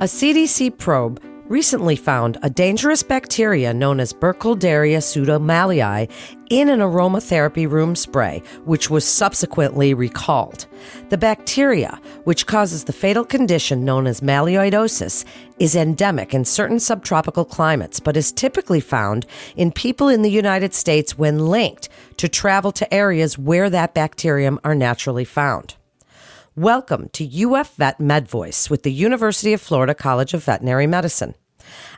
A CDC probe recently found a dangerous bacteria known as Burkholderia pseudomallei in an aromatherapy room spray, which was subsequently recalled. The bacteria, which causes the fatal condition known as melioidosis, is endemic in certain subtropical climates, but is typically found in people in the United States when linked to travel to areas where that bacterium are naturally found. Welcome to UF Vet MedVoice with the University of Florida College of Veterinary Medicine.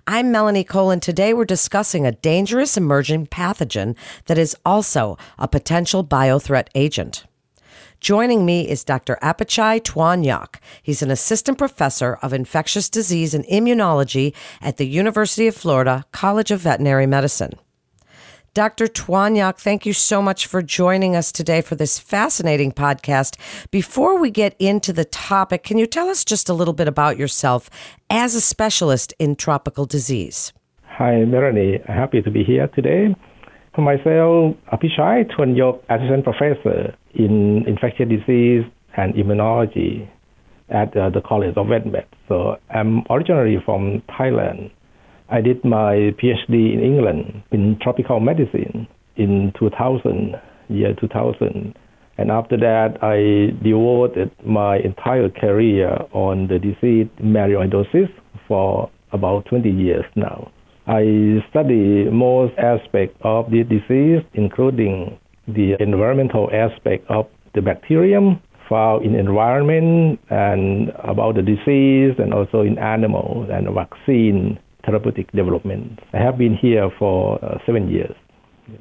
I'm Melanie Cole, and today we're discussing a dangerous emerging pathogen that is also a potential biothreat agent. Joining me is Dr. Apichai Tuanyok. He's an assistant professor of infectious disease and immunology at the University of Florida College of Veterinary Medicine. Dr. Tuanyok, thank you so much for joining us today for this fascinating podcast. Before we get into the topic, can you tell us just a little bit about yourself as a specialist in tropical disease? Hi, Melanie. Happy to be here today. For myself, Apichai Tuanyok, assistant professor in infectious disease and immunology at uh, the College of Vet Med. So I'm originally from Thailand I did my PhD in England in tropical medicine in 2000, year 2000. And after that, I devoted my entire career on the disease melioidosis for about 20 years now. I study most aspects of the disease, including the environmental aspect of the bacterium found in environment and about the disease and also in animals and vaccine therapeutic development. I have been here for uh, seven years.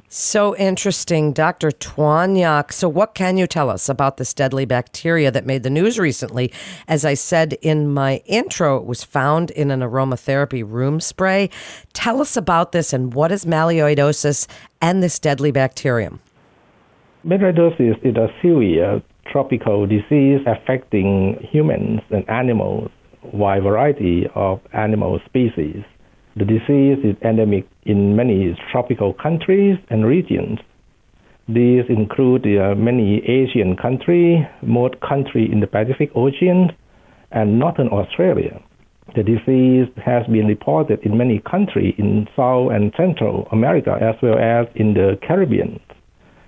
So interesting, Dr. Tuanyok. So, what can you tell us about this deadly bacteria that made the news recently? As I said in my intro, it was found in an aromatherapy room spray. Tell us about this and what is melioidosis and this deadly bacterium? Melioidosis is a severe tropical disease affecting humans and animals wide variety of animal species. The disease is endemic in many tropical countries and regions. These include uh, many Asian countries, most countries in the Pacific Ocean, and northern Australia. The disease has been reported in many countries in South and Central America as well as in the Caribbean.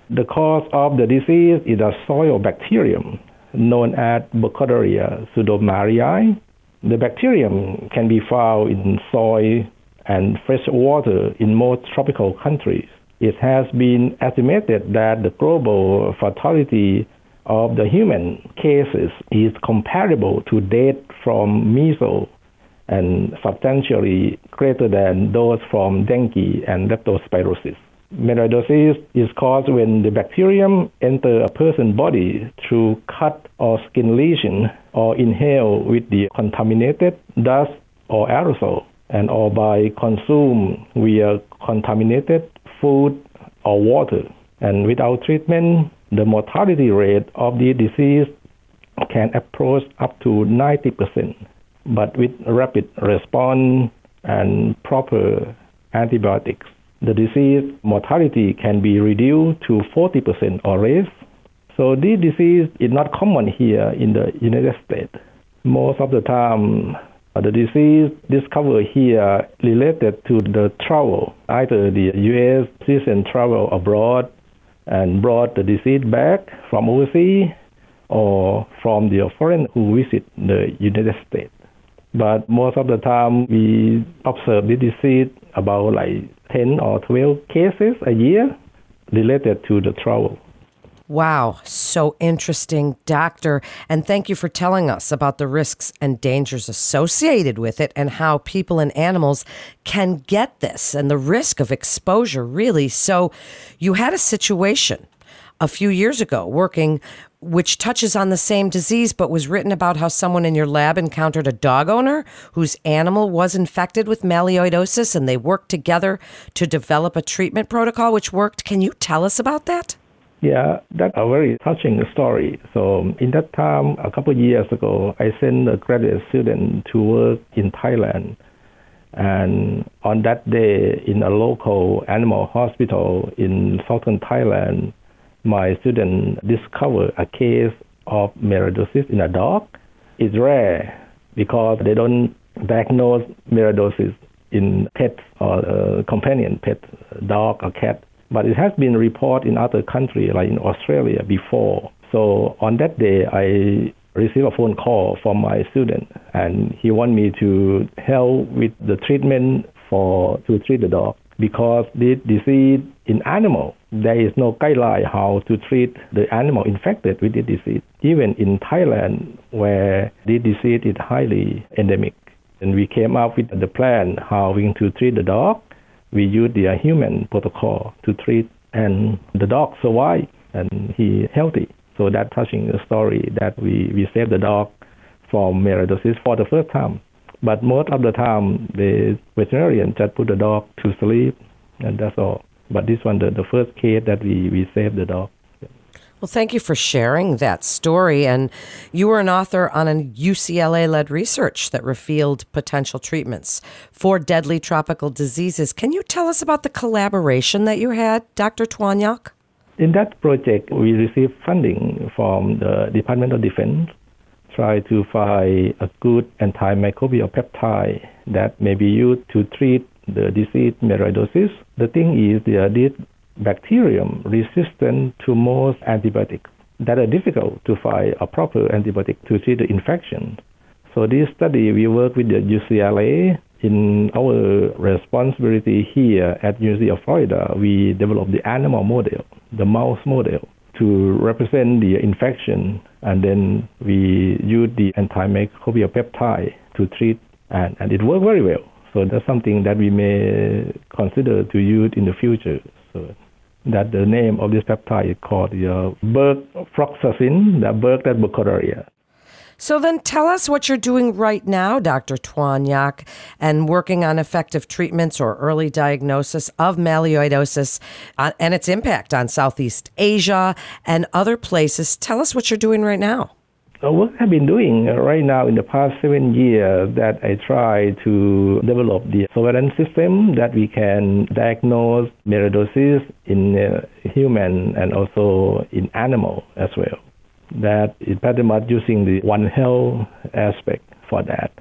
The cause of the disease is a soil bacterium known as Burkholderia pseudomallei the bacterium can be found in soil and fresh water in most tropical countries. It has been estimated that the global fatality of the human cases is comparable to death from measles and substantially greater than those from dengue and leptospirosis. Melioidosis is caused when the bacterium enter a person's body through cut or skin lesion or inhale with the contaminated dust or aerosol and or by consume via contaminated food or water. And without treatment, the mortality rate of the disease can approach up to 90%. But with rapid response and proper antibiotics, the disease mortality can be reduced to 40% or less. So this disease is not common here in the United States. Most of the time, Uh, the disease discovered here related to the travel. Either the U.S. citizen travel abroad and brought the disease back from overseas or from the foreign who visit the United States. But most of the time, we observe the disease about like 10 or 12 cases a year related to the travel. Wow, so interesting, doctor. And thank you for telling us about the risks and dangers associated with it and how people and animals can get this and the risk of exposure, really. So, you had a situation a few years ago working which touches on the same disease, but was written about how someone in your lab encountered a dog owner whose animal was infected with melioidosis and they worked together to develop a treatment protocol which worked. Can you tell us about that? Yeah, that's a very touching story. So, in that time, a couple of years ago, I sent a graduate student to work in Thailand. And on that day, in a local animal hospital in southern Thailand, my student discovered a case of melioidosis in a dog. It's rare because they don't diagnose melioidosis in pets or uh, companion pet, dog or cat. But it has been reported in other countries, like in Australia, before. So on that day, I received a phone call from my student, and he wanted me to help with the treatment for to treat the dog because this disease in animal there is no guideline how to treat the animal infected with the disease. Even in Thailand, where the disease is highly endemic, and we came up with the plan how we to treat the dog. We use the uh, human protocol to treat, and the dog survived and he healthy. So that touching the story that we, we saved the dog from melioidosis for the first time. But most of the time, the veterinarian just put the dog to sleep, and that's all. But this one, the, the first case that we, we saved the dog. Well, thank you for sharing that story. And you were an author on a UCLA led research that revealed potential treatments for deadly tropical diseases. Can you tell us about the collaboration that you had, Dr. Tuanyok? In that project, we received funding from the Department of Defense, try to find a good antimicrobial peptide that may be used to treat the disease melioidosis. The thing is, there this bacterium resistant to most antibiotics that are difficult to find a proper antibiotic to treat the infection. So this study, we work with the UCLA. In our responsibility here at University of Florida, we developed the animal model, the mouse model, to represent the infection, and then we use the antimicrobial peptide to treat, and, and it worked very well. So that's something that we may consider to use in the future. So that the name of this peptide is called the uh, the Berg that Burkholderia. So then tell us what you're doing right now, Dr. Tuanyok, and working on effective treatments or early diagnosis of melioidosis uh, and its impact on Southeast Asia and other places. Tell us what you're doing right now. Uh, what I've been doing uh, right now in the past seven years that I try to develop the surveillance system that we can diagnose melioidosis in uh, human and also in animal as well. That is pretty much using the One Health aspect for that.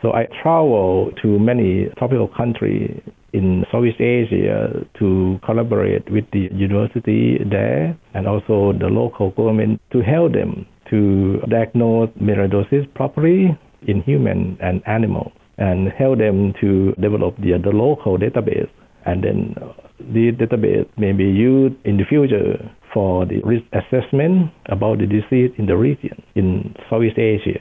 So I travel to many tropical countries in Southeast Asia to collaborate with the university there and also the local government to help them to diagnose melioidosis properly in human and animals and help them to develop the, the local database. And then uh, the database may be used in the future for the risk assessment about the disease in the region in Southeast Asia.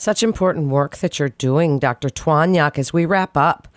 Such important work that you're doing, Dr. Tuanyok, as we wrap up.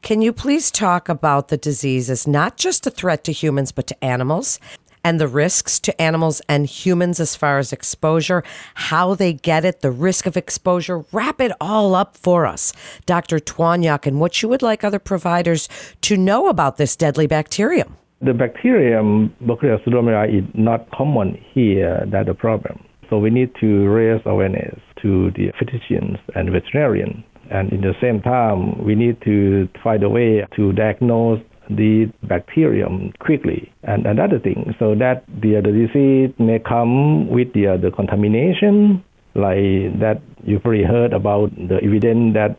Can you please talk about the disease as not just a threat to humans, but to animals? and the risks to animals and humans as far as exposure, how they get it, the risk of exposure. Wrap it all up for us, Dr. Tuanyok, and what you would like other providers to know about this deadly bacterium. The bacterium pseudomallei is not common here. That's the problem. So we need to raise awareness to the physicians and veterinarians. And in the same time, we need to find a way to diagnose the bacterium quickly. And another thing so that the, the disease may come with the, the contamination like that you probably heard about the evidence that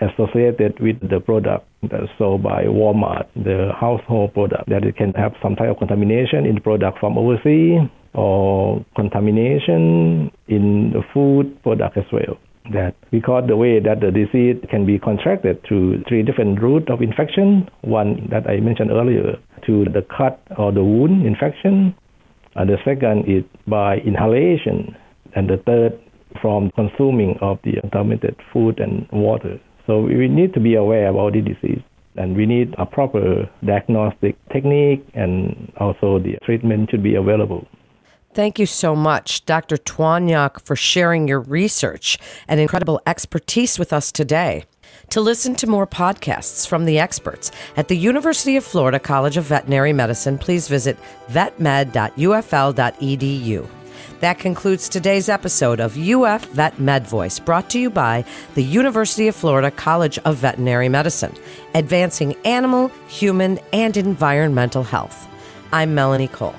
associated with the product. Sold by Walmart, the household product, that it can have some type of contamination in the product from overseas or contamination in the food product as well that because the way that the disease can be contracted through three different routes of infection. One that I mentioned earlier, to the cut or the wound infection. And the second is by inhalation. And the third from consuming of the contaminated food and water. So we need to be aware about the disease. And we need a proper diagnostic technique and also the treatment should be available. Thank you so much, Dr. Tuanyok, for sharing your research and incredible expertise with us today. To listen to more podcasts from the experts at the University of Florida College of Veterinary Medicine, please visit vetmed.ufl.edu. That concludes today's episode of UF Vet Med Voice, brought to you by the University of Florida College of Veterinary Medicine, advancing animal, human, and environmental health. I'm Melanie Cole.